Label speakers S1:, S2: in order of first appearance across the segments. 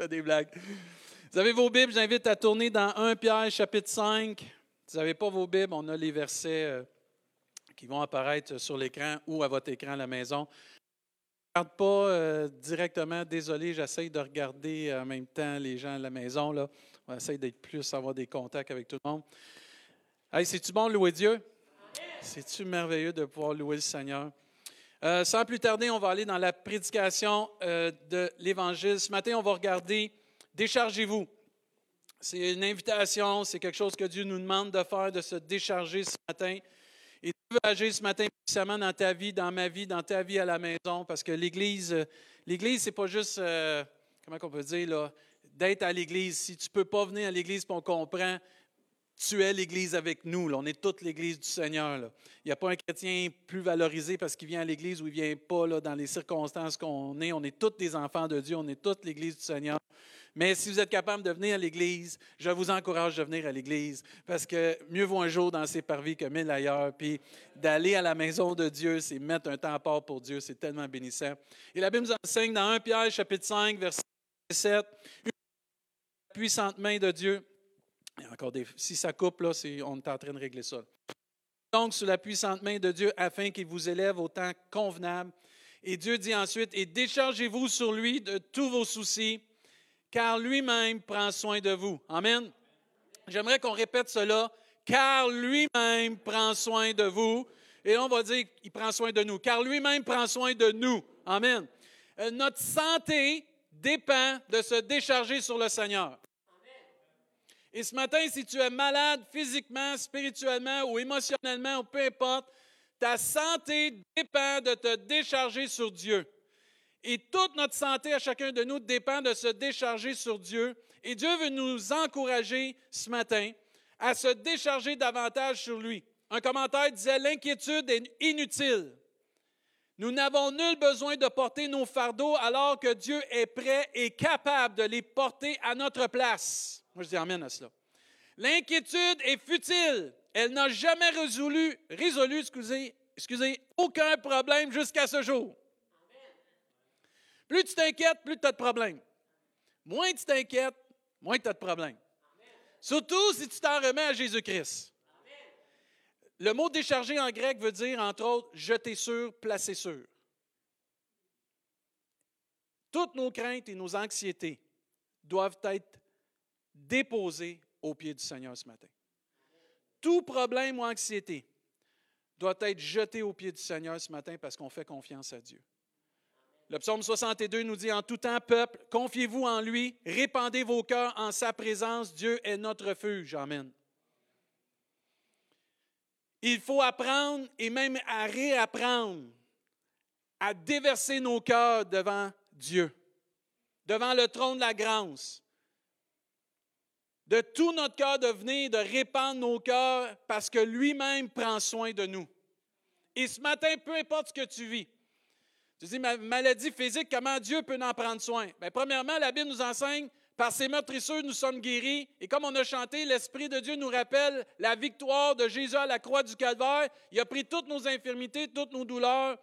S1: fais des blagues. Vous avez vos Bibles, j'invite à tourner dans 1 Pierre chapitre 5. Si vous n'avez pas vos Bibles, on a les versets euh, qui vont apparaître sur l'écran ou à votre écran à la maison. Je ne regarde pas euh, directement, désolé, j'essaye de regarder en même temps les gens à la maison. Là. On essaye d'être plus, avoir des contacts avec tout le monde. Hey, c'est-tu bon de louer Dieu? C'est-tu merveilleux de pouvoir louer le Seigneur? Euh, sans plus tarder, on va aller dans la prédication euh, de l'Évangile. Ce matin, on va regarder Déchargez-vous. C'est une invitation, c'est quelque chose que Dieu nous demande de faire, de se décharger ce matin. Et Dieu veut agir ce matin puissamment dans ta vie, dans ma vie, dans ta vie à la maison, parce que l'Église, l'Église, c'est pas juste, euh, comment on peut dire, là, d'être à l'Église. Si tu peux pas venir à l'Église, on comprend, tu es l'Église avec nous. On est toute l'Église du Seigneur. Il n'y a pas un chrétien plus valorisé parce qu'il vient à l'Église ou il ne vient pas là, dans les circonstances qu'on est. On est tous des enfants de Dieu. On est toute l'Église du Seigneur. Mais si vous êtes capable de venir à l'Église, je vous encourage de venir à l'Église parce que mieux vaut un jour dans ses parvis que mille ailleurs. Puis d'aller à la maison de Dieu, c'est mettre un temps à part pour Dieu. C'est tellement bénissant. Et la Bible nous enseigne dans 1 Pierre, chapitre 5, verset 7, une puissante main de Dieu. Il encore des, si ça coupe, là, on est en train de régler ça. Donc, sous la puissante main de Dieu, afin qu'il vous élève au temps convenable. Et Dieu dit ensuite, et déchargez-vous sur lui de tous vos soucis, car lui-même prend soin de vous. Amen. J'aimerais qu'on répète cela, car lui-même prend soin de vous. Et on va dire qu'il prend soin de nous, car lui-même prend soin de nous. Amen. Euh, notre santé dépend de se décharger sur le Seigneur. Et ce matin, si tu es malade physiquement, spirituellement ou émotionnellement, ou peu importe, ta santé dépend de te décharger sur Dieu. Et toute notre santé à chacun de nous dépend de se décharger sur Dieu. Et Dieu veut nous encourager ce matin à se décharger davantage sur lui. Un commentaire disait, l'inquiétude est inutile. Nous n'avons nul besoin de porter nos fardeaux alors que Dieu est prêt et capable de les porter à notre place. Moi, je dis Amen à cela. L'inquiétude est futile. Elle n'a jamais résolu, résolu excusez, excusez, aucun problème jusqu'à ce jour. Plus tu t'inquiètes, plus tu as de problèmes. Moins tu t'inquiètes, moins tu as de problèmes. Surtout si tu t'en remets à Jésus-Christ. Le mot décharger en grec veut dire, entre autres, jeter sur, placer sur. Toutes nos craintes et nos anxiétés doivent être déposées aux pieds du Seigneur ce matin. Tout problème ou anxiété doit être jeté aux pieds du Seigneur ce matin parce qu'on fait confiance à Dieu. Le psaume 62 nous dit, En tout temps, peuple, confiez-vous en lui, répandez vos cœurs en sa présence, Dieu est notre refuge. Amen. Il faut apprendre et même à réapprendre à déverser nos cœurs devant Dieu, devant le trône de la grâce. De tout notre cœur de venir, de répandre nos cœurs parce que lui-même prend soin de nous. Et ce matin, peu importe ce que tu vis, tu dis, ma maladie physique, comment Dieu peut en prendre soin? Bien, premièrement, la Bible nous enseigne, par ses meurtrissures, nous sommes guéris. Et comme on a chanté, l'Esprit de Dieu nous rappelle la victoire de Jésus à la croix du Calvaire. Il a pris toutes nos infirmités, toutes nos douleurs,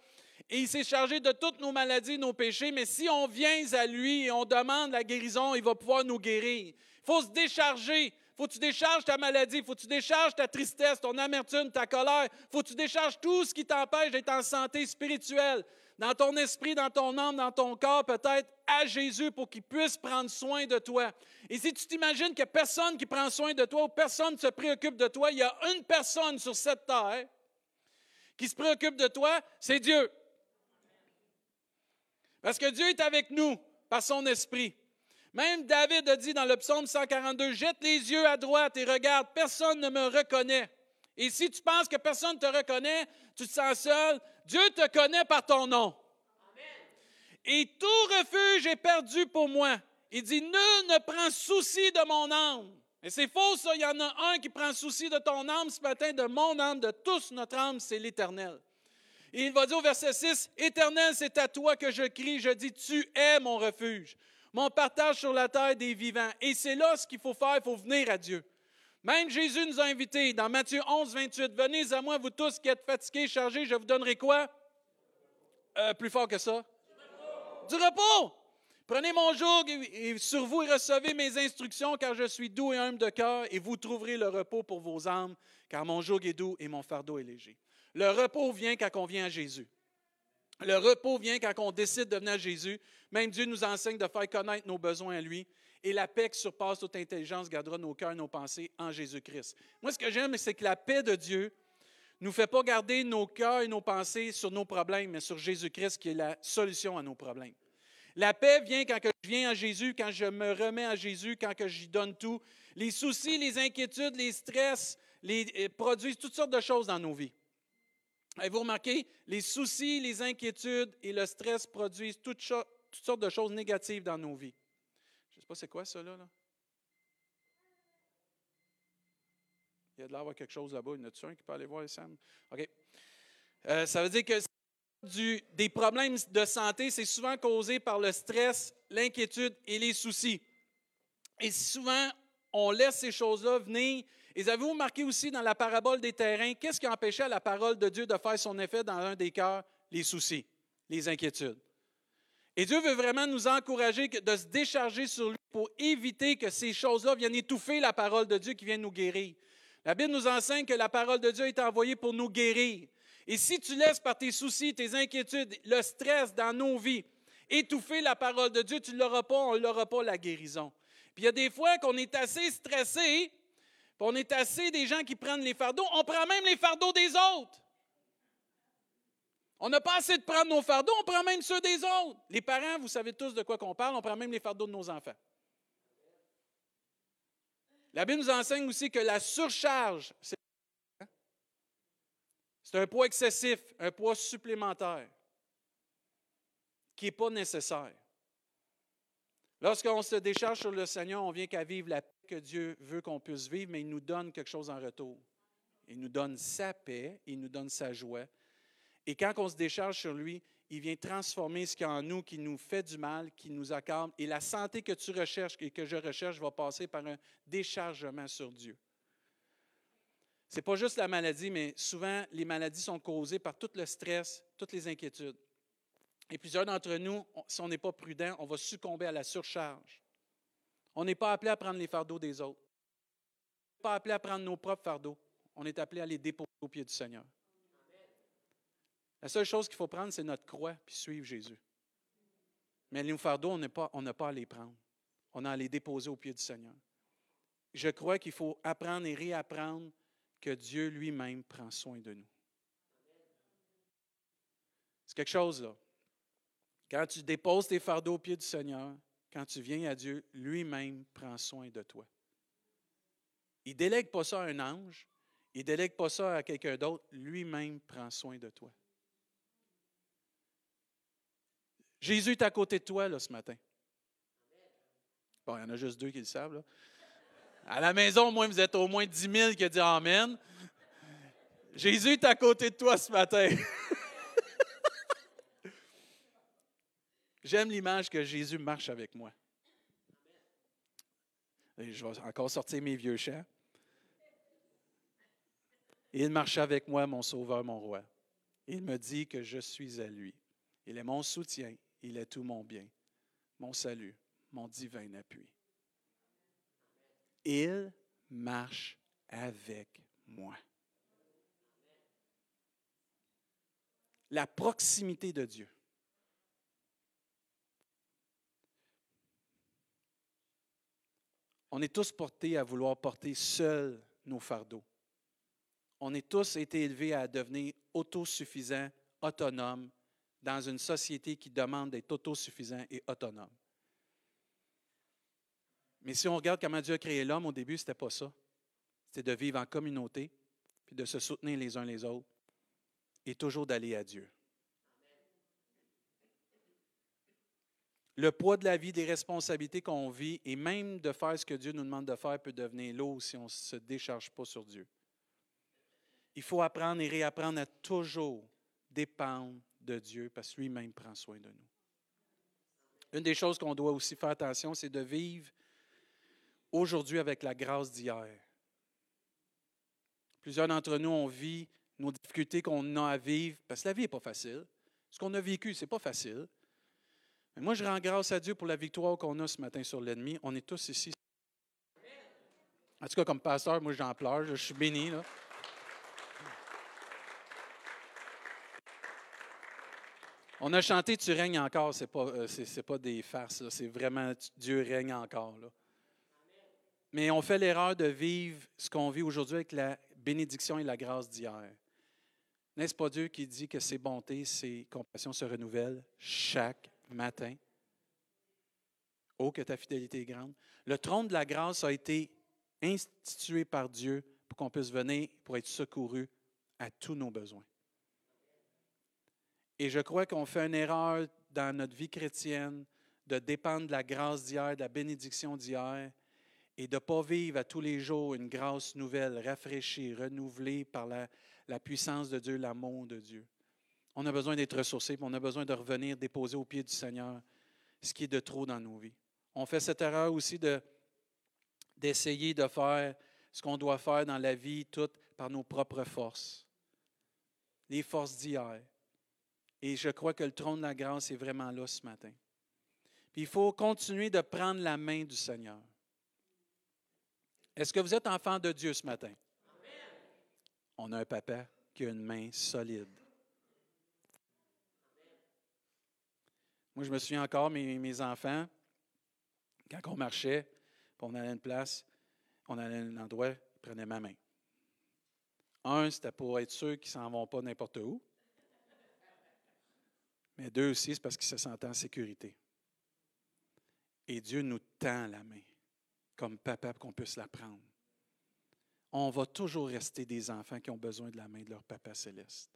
S1: et il s'est chargé de toutes nos maladies, nos péchés. Mais si on vient à lui et on demande la guérison, il va pouvoir nous guérir. Faut se décharger. Faut que tu décharges ta maladie, faut que tu décharges ta tristesse, ton amertume, ta colère. Faut que tu décharges tout ce qui t'empêche d'être en santé spirituelle dans ton esprit, dans ton âme, dans ton corps, peut-être à Jésus pour qu'il puisse prendre soin de toi. Et si tu t'imagines qu'il n'y a personne qui prend soin de toi ou personne ne se préoccupe de toi, il y a une personne sur cette terre qui se préoccupe de toi, c'est Dieu. Parce que Dieu est avec nous par son esprit. Même David a dit dans le psaume 142, Jette les yeux à droite et regarde, personne ne me reconnaît. Et si tu penses que personne ne te reconnaît, tu te sens seul, Dieu te connaît par ton nom. Et tout refuge est perdu pour moi. Il dit, nul ne prend souci de mon âme. Et c'est faux, ça. Il y en a un qui prend souci de ton âme ce matin, de mon âme, de tous notre âme, c'est l'Éternel. Et il va dire au verset 6, Éternel, c'est à toi que je crie, je dis, tu es mon refuge, mon partage sur la terre des vivants. Et c'est là ce qu'il faut faire, il faut venir à Dieu. Même Jésus nous a invités dans Matthieu 11, 28. Venez à moi, vous tous qui êtes fatigués, chargés, je vous donnerai quoi? Euh, plus fort que ça? Du repos. Prenez mon joug et, sur vous et recevez mes instructions, car je suis doux et humble de cœur, et vous trouverez le repos pour vos âmes, car mon joug est doux et mon fardeau est léger. Le repos vient quand on vient à Jésus. Le repos vient quand on décide de venir à Jésus. Même Dieu nous enseigne de faire connaître nos besoins à lui. Et la paix qui surpasse toute intelligence gardera nos cœurs et nos pensées en Jésus-Christ. Moi, ce que j'aime, c'est que la paix de Dieu ne nous fait pas garder nos cœurs et nos pensées sur nos problèmes, mais sur Jésus-Christ qui est la solution à nos problèmes. La paix vient quand je viens à Jésus, quand je me remets à Jésus, quand j'y donne tout. Les soucis, les inquiétudes, les stress euh, produisent toutes sortes de choses dans nos vies. Avez-vous remarqué? Les soucis, les inquiétudes et le stress produisent toutes, sortes de choses négatives dans nos vies. Je ne sais pas c'est quoi ça là. Il y a de l'air quelque chose là-bas. Il y en a un qui peut aller voir Sam? OK. Euh, ça veut dire que des problèmes de santé, c'est souvent causé par le stress, l'inquiétude et les soucis. Et souvent, on laisse ces choses-là venir. Et avez-vous remarqué aussi dans la parabole des terrains, qu'est-ce qui empêchait la parole de Dieu de faire son effet dans un des cœurs? Les soucis, les inquiétudes. Et Dieu veut vraiment nous encourager de se décharger sur lui pour éviter que ces choses-là viennent étouffer la parole de Dieu qui vient nous guérir. La Bible nous enseigne que la parole de Dieu est envoyée pour nous guérir. Et si tu laisses par tes soucis, tes inquiétudes, le stress dans nos vies, étouffer la parole de Dieu, tu ne l'auras pas, on n'aura pas la guérison. Puis il y a des fois qu'on est assez stressé, on est assez des gens qui prennent les fardeaux, on prend même les fardeaux des autres. On n'a pas assez de prendre nos fardeaux, on prend même ceux des autres. Les parents, vous savez tous de quoi qu'on parle, on prend même les fardeaux de nos enfants. La Bible nous enseigne aussi que la surcharge, c'est c'est un poids excessif, un poids supplémentaire qui n'est pas nécessaire. Lorsqu'on se décharge sur le Seigneur, on vient qu'à vivre la paix que Dieu veut qu'on puisse vivre, mais il nous donne quelque chose en retour. Il nous donne sa paix, il nous donne sa joie. Et quand on se décharge sur lui, il vient transformer ce qui est en nous, qui nous fait du mal, qui nous accorde. Et la santé que tu recherches et que je recherche va passer par un déchargement sur Dieu. Ce n'est pas juste la maladie, mais souvent, les maladies sont causées par tout le stress, toutes les inquiétudes. Et plusieurs d'entre nous, si on n'est pas prudent, on va succomber à la surcharge. On n'est pas appelé à prendre les fardeaux des autres. On n'est pas appelé à prendre nos propres fardeaux. On est appelé à les déposer au pied du Seigneur. La seule chose qu'il faut prendre, c'est notre croix puis suivre Jésus. Mais les fardeaux, on n'a pas, pas à les prendre. On a à les déposer au pied du Seigneur. Je crois qu'il faut apprendre et réapprendre que Dieu lui-même prend soin de nous. C'est quelque chose là. Quand tu déposes tes fardeaux au pied du Seigneur, quand tu viens à Dieu, lui-même prend soin de toi. Il ne délègue pas ça à un ange, il ne délègue pas ça à quelqu'un d'autre, lui-même prend soin de toi. Jésus est à côté de toi là, ce matin. Bon, il y en a juste deux qui le savent. Là. À la maison, moi, vous êtes au moins 10 000 qui ont dit Amen. Jésus est à côté de toi ce matin. J'aime l'image que Jésus marche avec moi. je vais encore sortir mes vieux chants. Il marche avec moi, mon Sauveur, mon Roi. Il me dit que je suis à lui. Il est mon soutien. Il est tout mon bien, mon salut, mon divin appui il marche avec moi. La proximité de Dieu. On est tous portés à vouloir porter seuls nos fardeaux. On est tous été élevés à devenir autosuffisants, autonomes, dans une société qui demande d'être autosuffisant et autonome. Mais si on regarde comment Dieu a créé l'homme au début, ce n'était pas ça. C'était de vivre en communauté, puis de se soutenir les uns les autres, et toujours d'aller à Dieu. Le poids de la vie, des responsabilités qu'on vit, et même de faire ce que Dieu nous demande de faire, peut devenir lourd si on ne se décharge pas sur Dieu. Il faut apprendre et réapprendre à toujours dépendre de Dieu, parce que lui-même prend soin de nous. Une des choses qu'on doit aussi faire attention, c'est de vivre aujourd'hui avec la grâce d'hier. Plusieurs d'entre nous, ont vu nos difficultés qu'on a à vivre, parce que la vie n'est pas facile. Ce qu'on a vécu, ce n'est pas facile. Moi, je rends grâce à Dieu pour la victoire qu'on a ce matin sur l'ennemi. On est tous ici. En tout cas, comme pasteur, moi, j'en pleure. Je suis béni. On a chanté Tu règnes encore, ce n'est pas, euh, pas des farces, c'est vraiment Dieu règne encore. Mais on fait l'erreur de vivre ce qu'on vit aujourd'hui avec la bénédiction et la grâce d'hier. N'est-ce pas Dieu qui dit que ses bontés, ses compassions se renouvellent chaque matin? Oh, que ta fidélité est grande. Le trône de la grâce a été institué par Dieu pour qu'on puisse venir pour être secouru à tous nos besoins. Et je crois qu'on fait une erreur dans notre vie chrétienne de dépendre de la grâce d'hier, de la bénédiction d'hier, et de ne pas vivre à tous les jours une grâce nouvelle, rafraîchie, renouvelée par la, puissance de Dieu, l'amour de Dieu. On a besoin d'être ressourcés, on a besoin de revenir déposer au pied du Seigneur ce qui est de trop dans nos vies. On fait cette erreur aussi de, d'essayer de faire ce qu'on doit faire dans la vie, tout par nos propres forces, les forces d'hier. Et je crois que le trône de la grâce est vraiment là ce matin. Puis il faut continuer de prendre la main du Seigneur. Est-ce que vous êtes enfant de Dieu ce matin? On a un papa qui a une main solide. Moi, je me souviens encore, mes, enfants, quand on marchait, on allait à une place, on allait à un endroit, ils prenaient ma main. Un, c'était pour être sûr qu'ils ne s'en vont pas n'importe où. Mais deux aussi, c'est parce qu'ils se sentent en sécurité. Et Dieu nous tend la main comme papa pour qu'on puisse la prendre. On va toujours rester des enfants qui ont besoin de la main de leur papa céleste.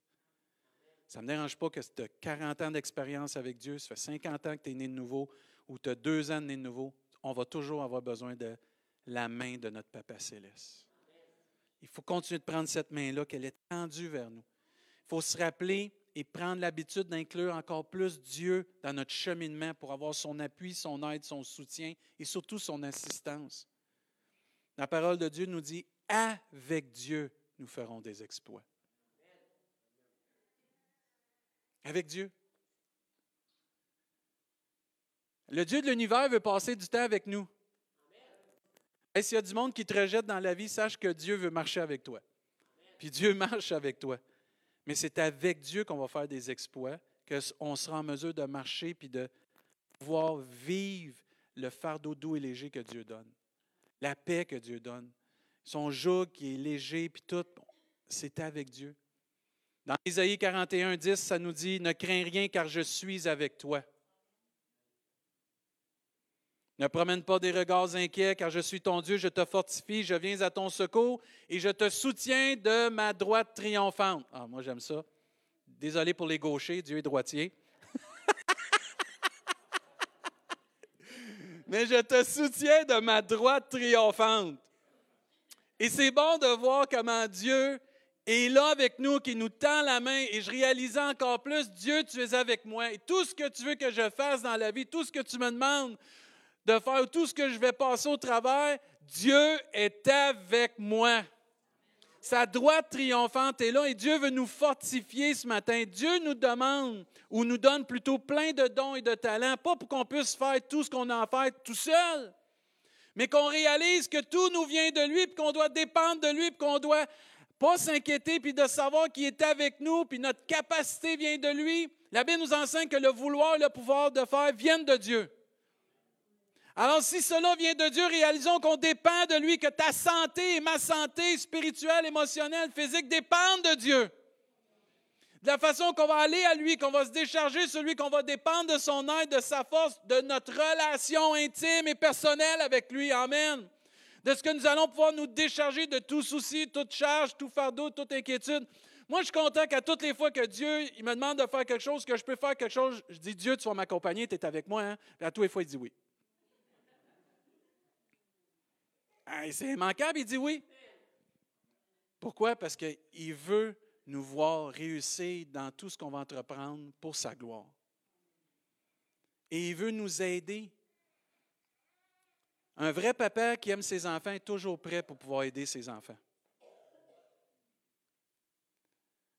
S1: Ça ne me dérange pas que tu as 40 ans d'expérience avec Dieu, ça fait 50 ans que tu es né de nouveau ou tu as deux ans de né de nouveau. On va toujours avoir besoin de la main de notre Papa céleste. Il faut continuer de prendre cette main-là, qu'elle est tendue vers nous. Il faut se rappeler et prendre l'habitude d'inclure encore plus Dieu dans notre cheminement pour avoir son appui, son aide, son soutien et surtout son assistance. La parole de Dieu nous dit, avec Dieu, nous ferons des exploits. Avec Dieu. Le Dieu de l'univers veut passer du temps avec nous. Et s'il y a du monde qui te rejette dans la vie, sache que Dieu veut marcher avec toi. Puis Dieu marche avec toi. Mais c'est avec Dieu qu'on va faire des exploits, qu'on sera en mesure de marcher puis de pouvoir vivre le fardeau doux et léger que Dieu donne, la paix que Dieu donne, son joug qui est léger puis tout, c'est avec Dieu. Dans Isaïe 41, 10, ça nous dit Ne crains rien car je suis avec toi. Ne promène pas des regards inquiets, car je suis ton Dieu, je te fortifie, je viens à ton secours et je te soutiens de ma droite triomphante. Ah, moi j'aime ça. Désolé pour les gauchers, Dieu est droitier. Mais je te soutiens de ma droite triomphante. Et c'est bon de voir comment Dieu est là avec nous, qui nous tend la main. Et je réalise encore plus, Dieu, tu es avec moi. Et tout ce que tu veux que je fasse dans la vie, tout ce que tu me demandes, de faire tout ce que je vais passer au travers, Dieu est avec moi. Sa droite triomphante est là et Dieu veut nous fortifier ce matin. Dieu nous demande ou nous donne plutôt plein de dons et de talents, pas pour qu'on puisse faire tout ce qu'on a à faire tout seul, mais qu'on réalise que tout nous vient de lui, puis qu'on doit dépendre de lui, puis qu'on doit pas s'inquiéter, puis de savoir qu'il est avec nous, puis notre capacité vient de lui. La Bible nous enseigne que le vouloir le pouvoir de faire viennent de Dieu. Alors si cela vient de Dieu, réalisons qu'on dépend de lui, que ta santé et ma santé spirituelle, émotionnelle, physique dépendent de Dieu. De la façon qu'on va aller à lui, qu'on va se décharger sur lui, qu'on va dépendre de son aide, de sa force, de notre relation intime et personnelle avec lui. Amen. De ce que nous allons pouvoir nous décharger de tout souci, toute charge, tout fardeau, toute inquiétude. Moi, je suis content qu'à toutes les fois que Dieu il me demande de faire quelque chose, que je peux faire quelque chose, je dis Dieu, tu vas m'accompagner, tu es avec moi. Hein? à toutes les fois, il dit oui. c'est immanquable, il dit oui. Pourquoi? Parce qu'il veut nous voir réussir dans tout ce qu'on va entreprendre pour sa gloire. Et il veut nous aider. Un vrai papa qui aime ses enfants est toujours prêt pour pouvoir aider ses enfants.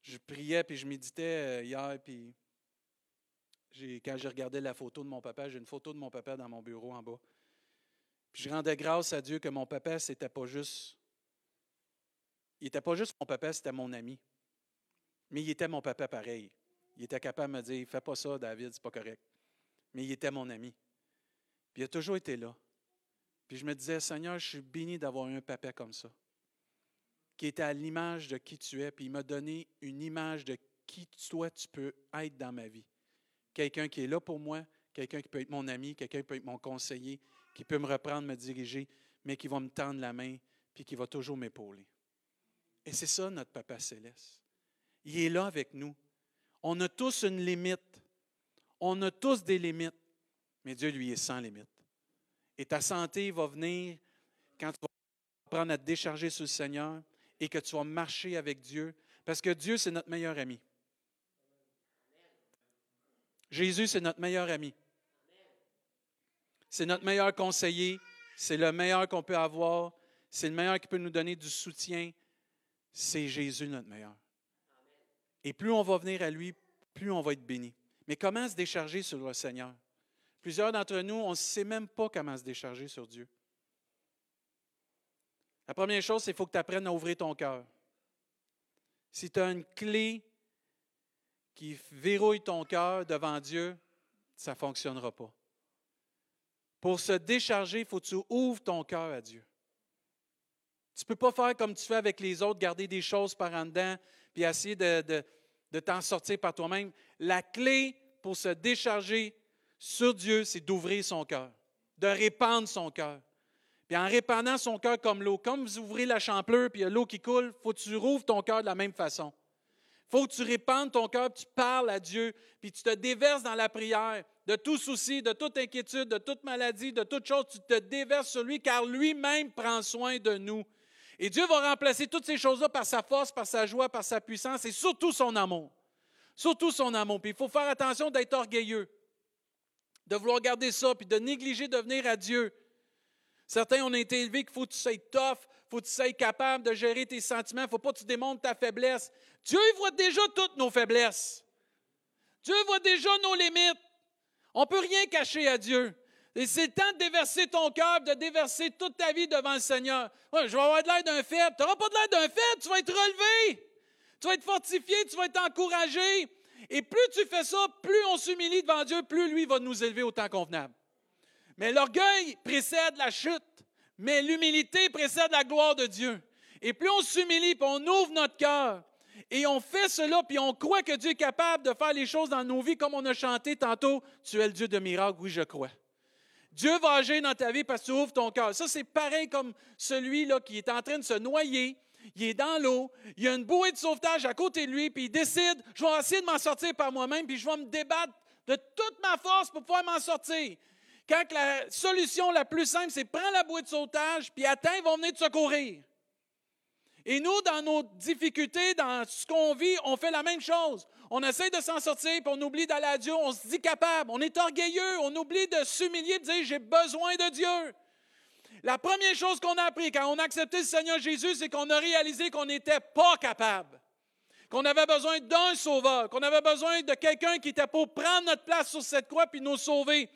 S1: Je priais, puis je méditais euh, hier, puis quand j'ai regardé la photo de mon papa, j'ai une photo de mon papa dans mon bureau en bas. Puis je rendais grâce à Dieu que mon papa, c'était pas juste. Il n'était pas juste mon papa, c'était mon ami. Mais il était mon papa pareil. Il était capable de me dire Fais pas ça, David, c'est pas correct. Mais il était mon ami. Puis il a toujours été là. Puis je me disais, Seigneur, je suis béni d'avoir un papa comme ça, qui était à l'image de qui tu es, puis il m'a donné une image de qui toi tu peux être dans ma vie. Quelqu'un qui est là pour moi, quelqu'un qui peut être mon ami, quelqu'un qui peut être mon conseiller, qui peut me reprendre, me diriger, mais qui va me tendre la main, puis qui va toujours m'épauler. Et c'est ça notre Papa céleste. Il est là avec nous. On a tous une limite. On a tous des limites, mais Dieu, lui, est sans limite. Et ta santé va venir quand tu vas apprendre à te décharger sur le Seigneur et que tu vas marcher avec Dieu, parce que Dieu, c'est notre meilleur ami. Jésus, c'est notre meilleur ami. C'est notre meilleur conseiller. C'est le meilleur qu'on peut avoir. C'est le meilleur qui peut nous donner du soutien. C'est Jésus notre meilleur. Et plus on va venir à lui, plus on va être béni. Mais comment se décharger sur le Seigneur? Plusieurs d'entre nous, on ne sait même pas comment se décharger sur Dieu. La première chose, c'est qu'il faut que tu apprennes à ouvrir ton cœur. Si tu as une clé qui verrouille ton cœur devant Dieu, ça ne fonctionnera pas. Pour se décharger, il faut que tu ouvres ton cœur à Dieu. Tu ne peux pas faire comme tu fais avec les autres, garder des choses par en dedans, puis essayer de, de t'en sortir par toi-même. La clé pour se décharger sur Dieu, c'est d'ouvrir son cœur, de répandre son cœur. Puis en répandant son cœur comme l'eau, comme vous ouvrez la champleur puis il y a l'eau qui coule, faut que tu rouvres ton cœur de la même façon. Faut que tu répandes ton cœur, tu parles à Dieu, puis tu te déverses dans la prière de tout souci, de toute inquiétude, de toute maladie, de toute chose, tu te déverses sur lui, car lui-même prend soin de nous. Et Dieu va remplacer toutes ces choses-là par sa force, par sa joie, par sa puissance et surtout son amour. Surtout son amour. Puis il faut faire attention d'être orgueilleux de vouloir garder ça, puis de négliger de venir à Dieu. Certains ont été élevés qu'il faut que tu sois tough, faut que tu sois capable de gérer tes sentiments, il ne faut pas que tu démontres ta faiblesse. Dieu voit déjà toutes nos faiblesses. Dieu voit déjà nos limites. On peut rien cacher à Dieu. Et c'est le temps de déverser ton cœur, de déverser toute ta vie devant le Seigneur. je vais avoir de l'air d'un faible. Tu n'auras pas de l'air d'un faible, tu vas être relevé. Tu vas être fortifié, tu vas être encouragé. Et plus tu fais ça, plus on s'humilie devant Dieu, plus lui va nous élever au temps convenable. Mais l'orgueil précède la chute, mais l'humilité précède la gloire de Dieu. Et plus on s'humilie, puis on ouvre notre cœur, et on fait cela, puis on croit que Dieu est capable de faire les choses dans nos vies, comme on a chanté tantôt, tu es le Dieu de miracles, oui, je crois. Dieu va agir dans ta vie parce que tu ouvres ton cœur. Ça, c'est pareil comme celui-là qui est en train de se noyer, il est dans l'eau, il y a une bouée de sauvetage à côté de lui, puis il décide, je vais essayer de m'en sortir par moi-même, puis je vais me débattre de toute ma force pour pouvoir m'en sortir. Quand la solution la plus simple, c'est prendre la bouée de sauvetage, puis attends, ils vont venir te secourir. Et nous, dans nos difficultés, dans ce qu'on vit, on fait la même chose. On essaie de s'en sortir, puis on oublie d'aller à Dieu, on se dit capable, on est orgueilleux, on oublie de s'humilier, de dire j'ai besoin de Dieu. La première chose qu'on a appris quand on a accepté le Seigneur Jésus, c'est qu'on a réalisé qu'on n'était pas capable, qu'on avait besoin d'un sauveur, qu'on avait besoin de quelqu'un qui était pour prendre notre place sur cette croix puis nous sauver.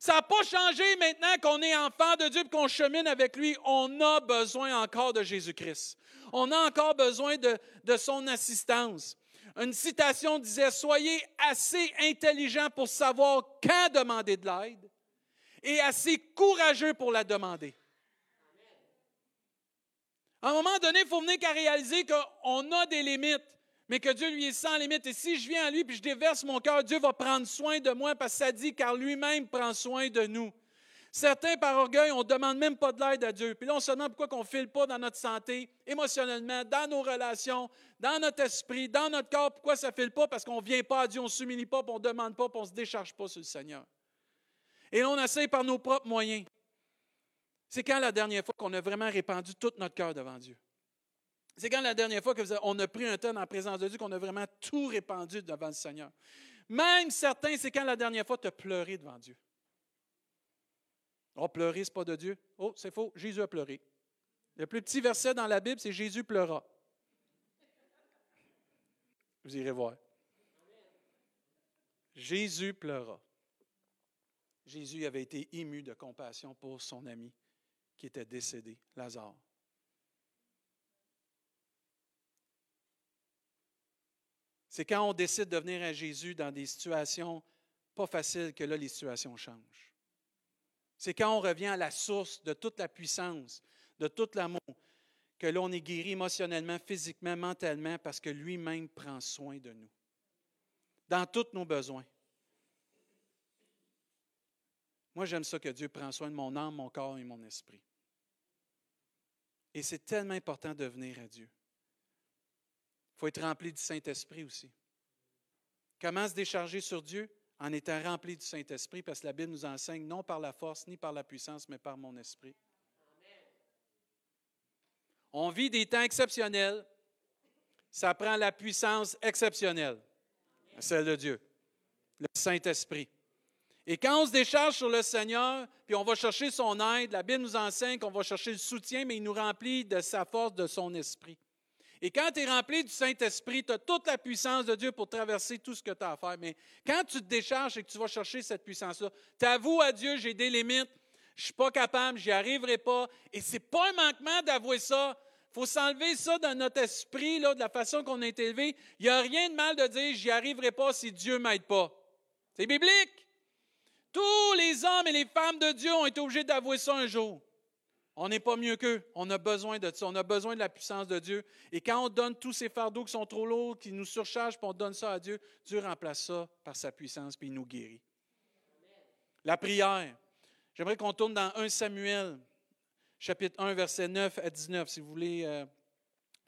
S1: Ça n'a pas changé maintenant qu'on est enfant de Dieu et qu'on chemine avec lui. On a besoin encore de Jésus-Christ. On a encore besoin de, son assistance. Une citation disait, Soyez assez intelligent pour savoir quand demander de l'aide et assez courageux pour la demander. À un moment donné, il faut venir qu'à réaliser qu'on a des limites, mais que Dieu lui est sans limite. Et si je viens à lui et je déverse mon cœur, Dieu va prendre soin de moi parce que ça dit car lui-même prend soin de nous. Certains, par orgueil, on ne demande même pas de l'aide à Dieu. Puis là, on se demande pourquoi on ne file pas dans notre santé, émotionnellement, dans nos relations, dans notre esprit, dans notre corps. Pourquoi ça ne file pas? Parce qu'on ne vient pas à Dieu, on ne s'humilie pas, on ne demande pas, puis on ne se décharge pas sur le Seigneur. Et là, on essaie par nos propres moyens. C'est quand la dernière fois qu'on a vraiment répandu tout notre cœur devant Dieu? C'est quand la dernière fois qu'on a pris un temps en présence de Dieu, qu'on a vraiment tout répandu devant le Seigneur? Même certains, c'est quand la dernière fois tu as pleuré devant Dieu. Oh, pleurer, ce n'est pas de Dieu. Oh, c'est faux, Jésus a pleuré. Le plus petit verset dans la Bible, c'est Jésus pleura. Vous irez voir. Jésus pleura. Jésus avait été ému de compassion pour son ami qui était décédé, Lazare. C'est quand on décide de venir à Jésus dans des situations pas faciles que là, les situations changent. C'est quand on revient à la source de toute la puissance, de tout l'amour, que l'on est guéri émotionnellement, physiquement, mentalement, parce que lui-même prend soin de nous, dans tous nos besoins. Moi, j'aime ça que Dieu prend soin de mon âme, mon corps et mon esprit. Et c'est tellement important de venir à Dieu. Il faut être rempli du Saint-Esprit aussi. Comment se décharger sur Dieu? En étant rempli du Saint-Esprit, parce que la Bible nous enseigne non par la force ni par la puissance, mais par mon esprit. On vit des temps exceptionnels. Ça prend la puissance exceptionnelle, celle de Dieu, le Saint-Esprit. Et quand on se décharge sur le Seigneur, puis on va chercher son aide, la Bible nous enseigne qu'on va chercher le soutien, mais il nous remplit de sa force, de son esprit. Et quand tu es rempli du Saint-Esprit, tu as toute la puissance de Dieu pour traverser tout ce que tu as à faire. Mais quand tu te décharges et que tu vas chercher cette puissance-là, tu avoues à Dieu, j'ai des limites, je ne suis pas capable, j'y arriverai pas. Et ce n'est pas un manquement d'avouer ça. Il faut s'enlever ça dans notre esprit, là, de la façon qu'on est élevé. Il n'y a rien de mal de dire, j'y arriverai pas si Dieu ne m'aide pas. C'est biblique. Tous les hommes et les femmes de Dieu ont été obligés d'avouer ça un jour. On n'est pas mieux qu'eux. On a besoin de ça. On a besoin de la puissance de Dieu. Et quand on donne tous ces fardeaux qui sont trop lourds, qui nous surchargent, puis on donne ça à Dieu, Dieu remplace ça par sa puissance, puis il nous guérit. La prière. J'aimerais qu'on tourne dans 1 Samuel, chapitre 1, verset 9 à 19. Si vous voulez euh,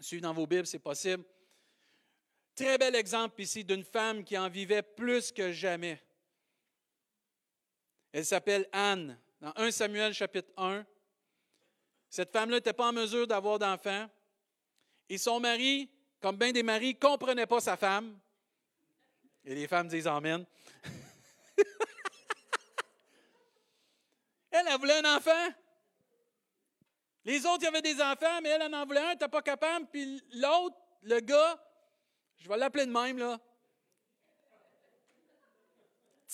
S1: suivre dans vos Bibles, c'est possible. Très bel exemple ici d'une femme qui en vivait plus que jamais. Elle s'appelle Anne. Dans 1 Samuel chapitre 1, cette femme-là n'était pas en mesure d'avoir d'enfants. Et son mari, comme bien des maris, ne comprenait pas sa femme. Et les femmes disent Amen. elle, elle voulait un enfant. Les autres, il y avait des enfants, mais elle en en voulait un, elle n'était pas capable. Puis l'autre, le gars, je vais l'appeler de même, là,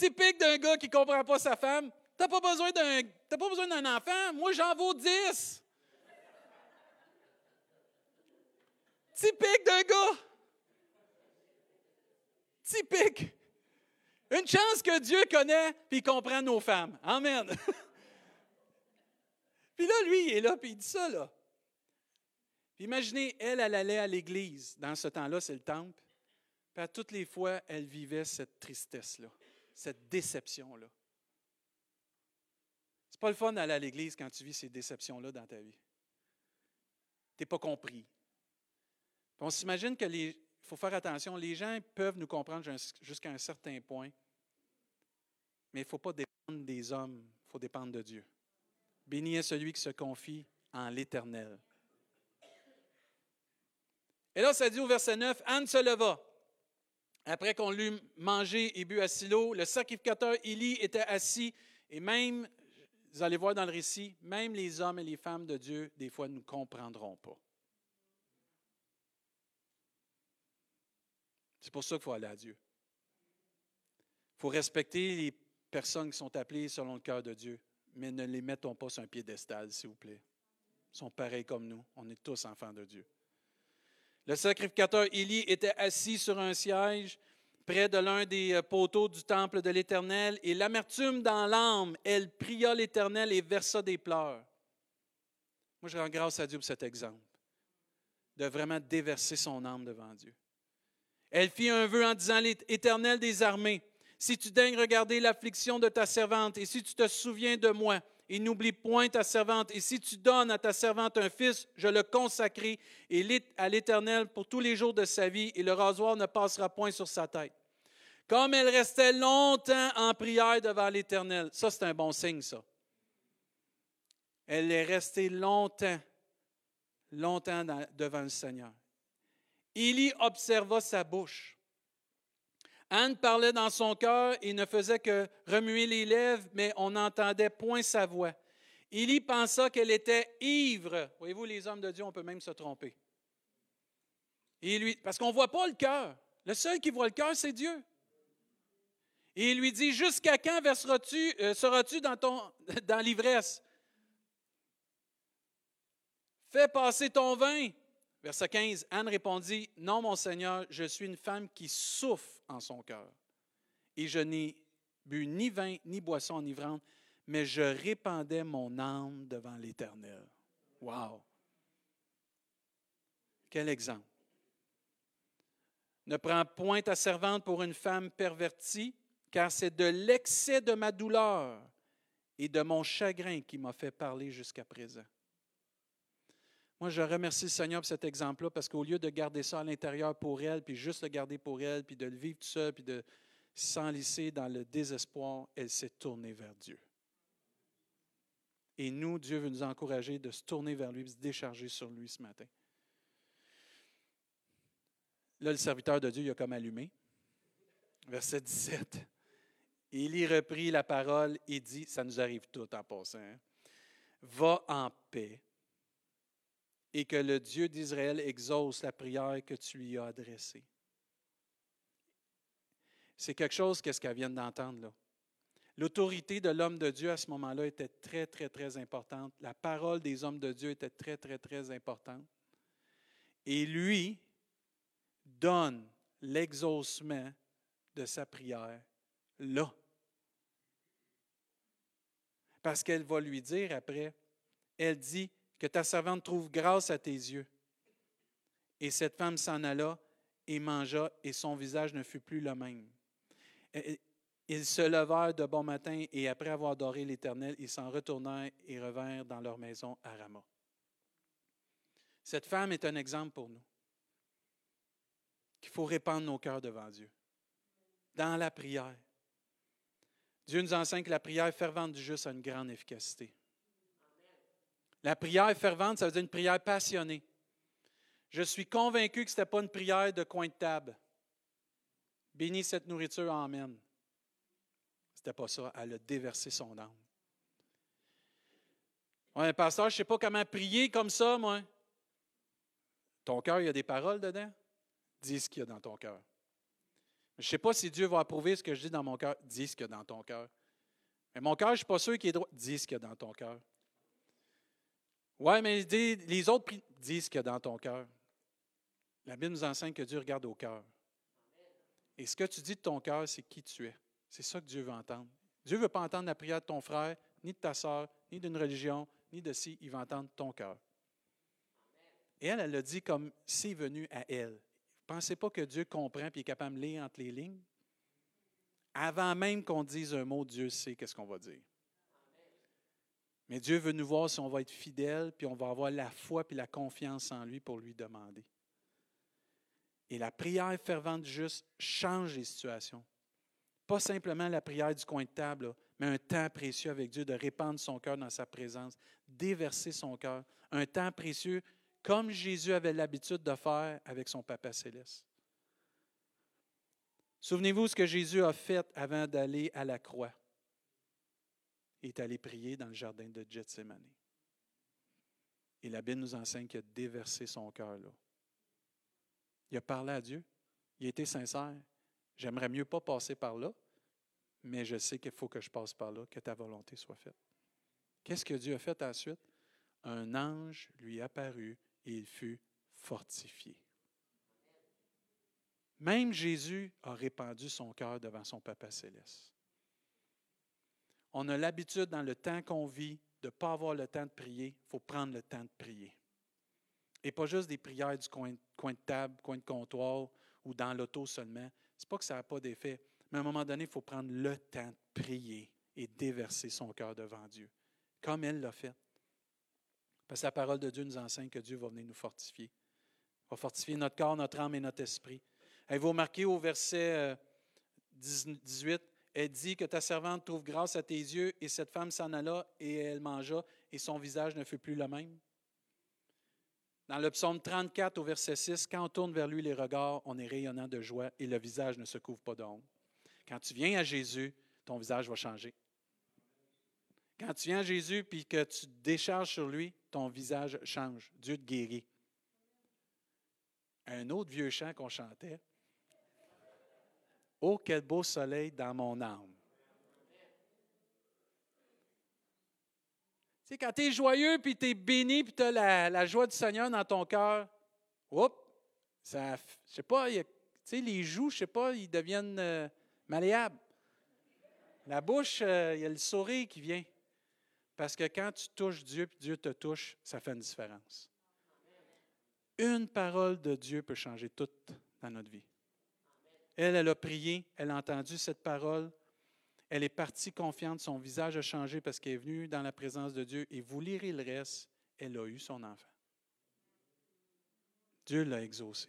S1: Typique d'un gars qui ne comprend pas sa femme. Tu n'as pas besoin d'un, pas besoin d'un enfant. Moi, j'en vaux dix. Typique d'un gars. Typique. Une chance que Dieu connaît puis comprend nos femmes. Amen. puis là, lui, il est là, puis il dit ça, là. Puis imaginez, elle, elle allait à l'église. Dans ce temps-là, c'est le temple. Puis à toutes les fois, elle vivait cette tristesse-là cette déception-là. C'est pas le fun d'aller à l'église quand tu vis ces déceptions-là dans ta vie. Tu n'es pas compris. on s'imagine que les. Faut faire attention, les gens peuvent nous comprendre jusqu'à un certain point, mais il ne faut pas dépendre des hommes, il faut dépendre de Dieu. Béni est celui qui se confie en l'Éternel. Et là, ça dit au verset 9, Anne se leva. Après qu'on l'eut mangé et bu à Silo, le sacrificateur Élie était assis et même, vous allez voir dans le récit, même les hommes et les femmes de Dieu, des fois, ne comprendront pas. C'est pour ça qu'il faut aller à Dieu. Il faut respecter les personnes qui sont appelées selon le cœur de Dieu, mais ne les mettons pas sur un piédestal, s'il vous plaît. Ils sont pareils comme nous. On est tous enfants de Dieu. Le sacrificateur Élie était assis sur un siège près de l'un des euh, poteaux du temple de l'Éternel, et l'amertume dans l'âme, elle pria l'Éternel et versa des pleurs. Moi, je rends grâce à Dieu pour cet exemple, de vraiment déverser son âme devant Dieu. Elle fit un vœu en disant, l'Éternel des armées, si tu daignes regarder l'affliction de ta servante, et si tu te souviens de moi, et n'oublie point ta servante. Et si tu donnes à ta servante un fils, je le consacrerai à l'Éternel pour tous les jours de sa vie, et le rasoir ne passera point sur sa tête. Comme elle restait longtemps en prière devant l'Éternel. Ça, c'est un bon signe, ça. Elle est restée longtemps, longtemps devant le Seigneur. Élie observa sa bouche. Anne parlait dans son cœur et ne faisait que remuer les lèvres, mais on n'entendait point sa voix. y pensa qu'elle était ivre. Voyez-vous, les hommes de Dieu, on peut même se tromper. Et lui, parce qu'on ne voit pas le cœur. Le seul qui voit le cœur, c'est Dieu. Et il lui dit, jusqu'à quand verseras-tu, euh, seras-tu dans, dans l'ivresse? Fais passer ton vin. Verset 15, Anne répondit, Non, mon Seigneur, je suis une femme qui souffre en son cœur, et je n'ai bu ni vin ni boisson enivrante, mais je répandais mon âme devant l'Éternel. Wow! Quel exemple. Ne prends point ta servante pour une femme pervertie, car c'est de l'excès de ma douleur et de mon chagrin qui m'a fait parler jusqu'à présent. Moi, je remercie le Seigneur pour cet exemple-là parce qu'au lieu de garder ça à l'intérieur pour elle, puis juste le garder pour elle, puis de le vivre tout seul, puis de s'enlisser dans le désespoir, elle s'est tournée vers Dieu. Et nous, Dieu veut nous encourager de se tourner vers lui, de se décharger sur lui ce matin. Là, le serviteur de Dieu, il a comme allumé. Verset 17. il y reprit la parole et dit, ça nous arrive tout en passant, hein. va en paix et que le Dieu d'Israël exauce la prière que tu lui as adressée. C'est quelque chose qu'est-ce qu'elle vient d'entendre là. L'autorité de l'homme de Dieu à ce moment-là était très, très, très importante. La parole des hommes de Dieu était très, très, très importante. Et lui donne l'exaucement de sa prière là. Parce qu'elle va lui dire après, elle dit, que ta servante trouve grâce à tes yeux. Et cette femme s'en alla et mangea, et son visage ne fut plus le même. Ils se levèrent de bon matin, et après avoir adoré l'Éternel, ils s'en retournèrent et revinrent dans leur maison à Rama. Cette femme est un exemple pour nous, qu'il faut répandre nos cœurs devant Dieu, dans la prière. Dieu nous enseigne que la prière fervente du juste a une grande efficacité. La prière fervente, ça veut dire une prière passionnée. Je suis convaincu que ce n'était pas une prière de coin de table. Bénis cette nourriture, Amen. Ce n'était pas ça. Elle a déversé son âme. Ouais, pasteur, je ne sais pas comment prier comme ça, moi. Ton cœur, il y a des paroles dedans? Dis ce qu'il y a dans ton cœur. Je ne sais pas si Dieu va approuver ce que je dis dans mon cœur. Dis ce qu'il y a dans ton cœur. Mais mon cœur, je ne suis pas sûr qu'il est droit. Dis ce qu'il y a dans ton cœur. Oui, mais les autres disent a dans ton cœur. La Bible nous enseigne que Dieu regarde au cœur. Et ce que tu dis de ton cœur, c'est qui tu es. C'est ça que Dieu veut entendre. Dieu ne veut pas entendre la prière de ton frère, ni de ta soeur, ni d'une religion, ni de si. Il veut entendre ton cœur. Et elle, elle l'a dit comme c'est venu à elle. Vous pensez pas que Dieu comprend et est capable de lire entre les lignes? Avant même qu'on dise un mot, Dieu sait qu'est-ce qu'on va dire. Mais Dieu veut nous voir si on va être fidèle, puis on va avoir la foi puis la confiance en lui pour lui demander. Et la prière fervente juste change les situations. Pas simplement la prière du coin de table, mais un temps précieux avec Dieu, de répandre son cœur dans sa présence, déverser son cœur. Un temps précieux comme Jésus avait l'habitude de faire avec son Papa céleste. Souvenez-vous ce que Jésus a fait avant d'aller à la croix est allé prier dans le jardin de Gethsemane. Et la Bible nous enseigne qu'il a déversé son cœur là. Il a parlé à Dieu. Il a été sincère. J'aimerais mieux pas passer par là, mais je sais qu'il faut que je passe par là, que ta volonté soit faite. Qu'est-ce que Dieu a fait ensuite? Un ange lui apparut et il fut fortifié. Même Jésus a répandu son cœur devant son Papa céleste on a l'habitude dans le temps qu'on vit de ne pas avoir le temps de prier. Il faut prendre le temps de prier. Et pas juste des prières du coin, de table, coin de comptoir ou dans l'auto seulement. Ce n'est pas que ça n'a pas d'effet. Mais à un moment donné, il faut prendre le temps de prier et déverser son cœur devant Dieu, comme elle l'a fait. Parce que la parole de Dieu nous enseigne que Dieu va venir nous fortifier. Il va fortifier notre corps, notre âme et notre esprit. Et vous remarquez au verset 18, euh, elle dit que ta servante trouve grâce à tes yeux, et cette femme s'en alla et elle mangea, et son visage ne fut plus le même. Dans le psaume 34 au verset 6, quand on tourne vers lui les regards, on est rayonnant de joie et le visage ne se couvre pas d'ombre. Quand tu viens à Jésus, ton visage va changer. Quand tu viens à Jésus puis que tu décharges sur lui, ton visage change. Dieu te guérit. Un autre vieux chant qu'on chantait, Oh, quel beau soleil dans mon âme. Tu sais, quand tu es joyeux, puis tu es béni, puis tu as la, joie du Seigneur dans ton cœur, oups, ça, je sais pas, tu sais, les joues, je sais pas, ils deviennent euh, malléables. La bouche, euh, il y a le sourire qui vient. Parce que quand tu touches Dieu, puis Dieu te touche, ça fait une différence. Une parole de Dieu peut changer tout dans notre vie. Elle, elle a prié, elle a entendu cette parole, elle est partie confiante, son visage a changé parce qu'elle est venue dans la présence de Dieu. Et vous lirez le reste, elle a eu son enfant. Dieu l'a exaucé.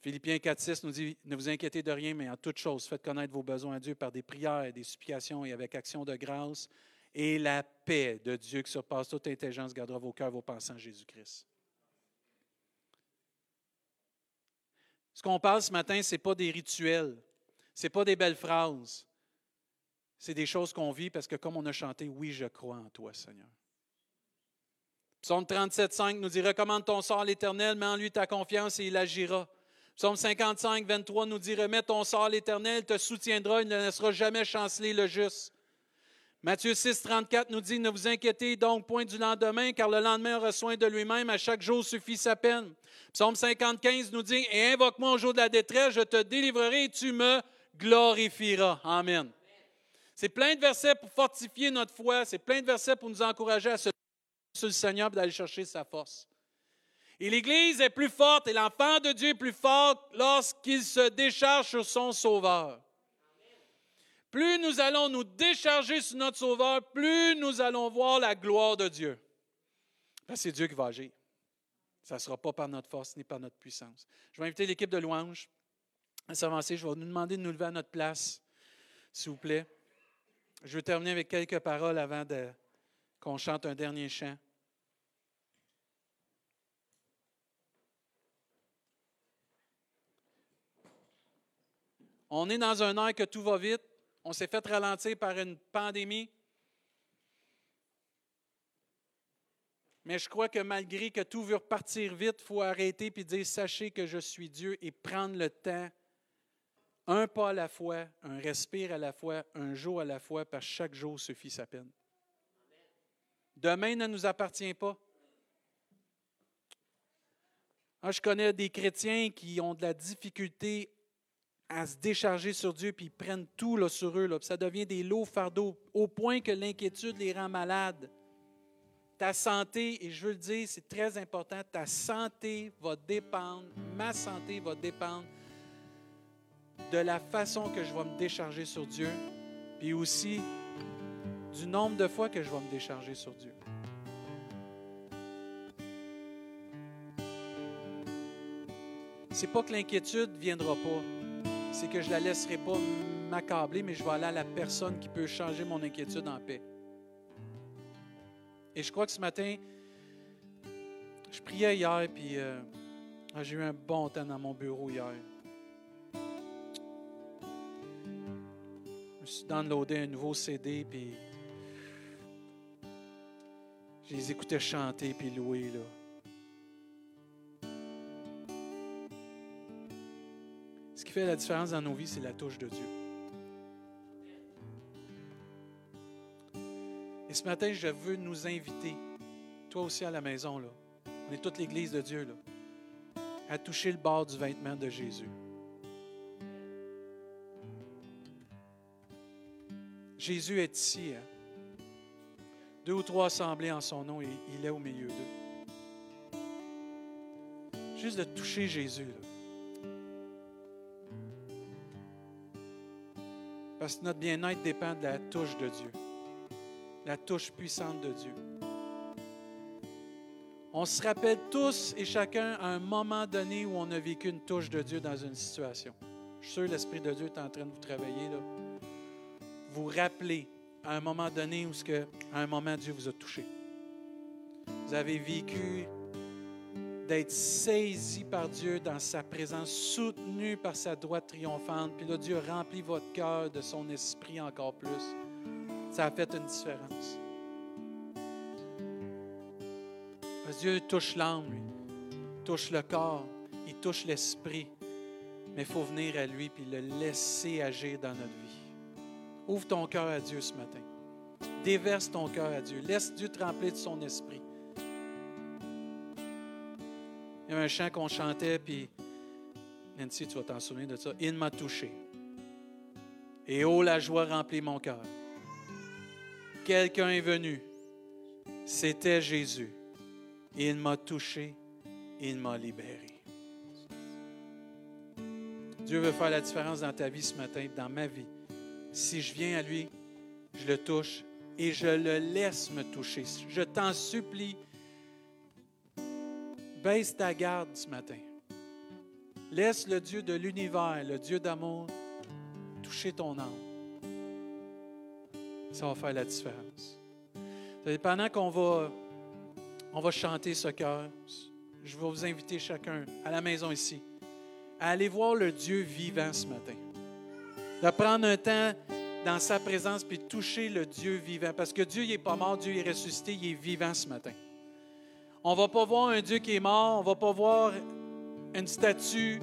S1: Philippiens 4.6 nous dit, ne vous inquiétez de rien, mais en toute chose, faites connaître vos besoins à Dieu par des prières, et des supplications et avec action de grâce. Et la paix de Dieu qui surpasse toute intelligence gardera vos cœurs, vos pensées en Jésus-Christ. Ce qu'on parle ce matin, ce n'est pas des rituels, ce n'est pas des belles phrases. C'est des choses qu'on vit parce que comme on a chanté, oui, je crois en toi, Seigneur. Psaume 37, 5 nous dit, recommande ton sort à l'Éternel, mets en lui ta confiance et il agira. Psaume 55, 23 nous dit, remets ton sort à l'Éternel, te soutiendra, il ne laissera jamais chanceler le juste. Matthieu 6, 34 nous dit, ne vous inquiétez donc point du lendemain, car le lendemain aura soin de lui-même, à chaque jour suffit sa peine. Psaume 55 nous dit, et invoque-moi au jour de la détresse, je te délivrerai et tu me glorifieras. Amen. C'est plein de versets pour fortifier notre foi, c'est plein de versets pour nous encourager à se sur le Seigneur et d'aller chercher sa force. Et l'Église est plus forte et l'enfant de Dieu est plus fort lorsqu'il se décharge sur son Sauveur. Plus nous allons nous décharger sur notre Sauveur, plus nous allons voir la gloire de Dieu. c'est Dieu qui va agir. Ça ne sera pas par notre force ni par notre puissance. Je vais inviter l'équipe de louange à s'avancer. Je vais nous demander de nous lever à notre place, s'il vous plaît. Je vais terminer avec quelques paroles avant qu'on chante un dernier chant. On est dans un air que tout va vite. On s'est fait ralentir par une pandémie. Mais je crois que malgré que tout veut repartir vite, il faut arrêter et dire Sachez que je suis Dieu et prendre le temps, un pas à la fois, un respire à la fois, un jour à la fois, parce que chaque jour suffit sa peine. Demain ne nous appartient pas. je connais des chrétiens qui ont de la difficulté à se décharger sur Dieu, puis ils prennent tout là, sur eux. Là, ça devient des lots fardeaux, au point que l'inquiétude les rend malades. Ta santé, et je veux le dire, c'est très important, ta santé va dépendre, ma santé va dépendre de la façon que je vais me décharger sur Dieu, puis aussi du nombre de fois que je vais me décharger sur Dieu. C'est pas que l'inquiétude ne viendra pas c'est que je ne la laisserai pas m'accabler, mais je vais aller à la personne qui peut changer mon inquiétude en paix. Et je crois que ce matin, je priais hier, puis euh, ah, j'ai eu un bon temps dans mon bureau hier. Je me suis downloadé un nouveau CD, puis je les écoutais chanter puis louer. Là. Qui fait la différence dans nos vies, c'est la touche de Dieu. Et ce matin, je veux nous inviter, toi aussi à la maison, là, on est toute l'Église de Dieu, là, à toucher le bord du vêtement de Jésus. Jésus est ici. Hein. Deux ou trois assemblés en son nom et il est au milieu d'eux. Juste de toucher Jésus. Là. Parce notre bien-être dépend de la touche de Dieu, la touche puissante de Dieu. On se rappelle tous et chacun à un moment donné où on a vécu une touche de Dieu dans une situation. Je suis sûr l'Esprit de Dieu est en train de vous travailler. Vous rappelez à un moment donné où, que, à un moment, Dieu vous a touché. Vous avez vécu d'être saisi par Dieu dans sa présence, soutenu par sa droite triomphante. Puis là, Dieu remplit votre cœur de son esprit encore plus. Ça a fait une différence. Dieu touche l'âme, touche le corps, il touche l'esprit. Mais il faut venir à lui puis le laisser agir dans notre vie. Ouvre ton cœur à Dieu ce matin. Déverse ton cœur à Dieu. Laisse Dieu te remplir de son esprit. Il y avait un chant qu'on chantait, puis Nancy, tu vas t'en souvenir de ça. Il m'a touché. Et oh, la joie remplit mon cœur. Quelqu'un est venu. C'était Jésus. Il m'a touché. Il m'a libéré. Dieu veut faire la différence dans ta vie ce matin, dans ma vie. Si je viens à lui, je le touche et je le laisse me toucher. Je t'en supplie, baisse ta garde ce matin. Laisse le Dieu de l'univers, le Dieu d'amour, toucher ton âme. Ça va faire la différence. Pendant qu'on va, on va chanter ce cœur, je vais vous inviter chacun à la maison ici à aller voir le Dieu vivant ce matin. De prendre un temps dans sa présence puis toucher le Dieu vivant. Parce que Dieu n'est pas mort, Dieu est ressuscité, il est vivant ce matin. On ne va pas voir un Dieu qui est mort, on ne va pas voir une statue,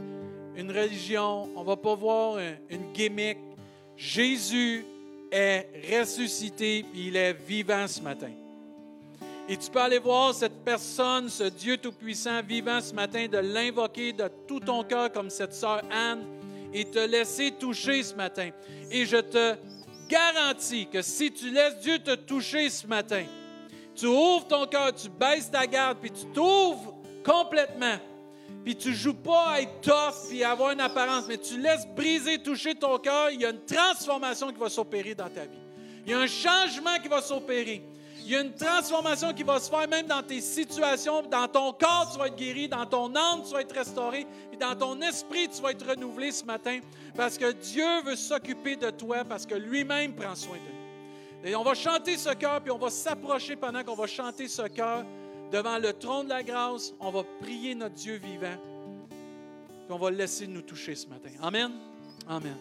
S1: une religion, on ne va pas voir une gimmick. Jésus est ressuscité, il est vivant ce matin. Et tu peux aller voir cette personne, ce Dieu Tout-Puissant vivant ce matin, de l'invoquer de tout ton cœur comme cette sœur Anne et te laisser toucher ce matin. Et je te garantis que si tu laisses Dieu te toucher ce matin, tu ouvres ton cœur, tu baisses ta garde, puis tu t'ouvres complètement. Puis tu joues pas à être tough puis avoir une apparence, mais tu laisses briser, toucher ton cœur. Il y a une transformation qui va s'opérer dans ta vie. Il y a un changement qui va s'opérer. Il y a une transformation qui va se faire même dans tes situations. Dans ton corps, tu vas être guéri. Dans ton âme, tu vas être restauré. Et dans ton esprit, tu vas être renouvelé ce matin. Parce que Dieu veut s'occuper de toi, parce que lui-même prend soin de nous. Et on va chanter ce cœur, puis on va s'approcher pendant qu'on va chanter ce cœur devant le trône de la grâce. On va prier notre Dieu vivant. Puis on va le laisser nous toucher ce matin. Amen. Amen.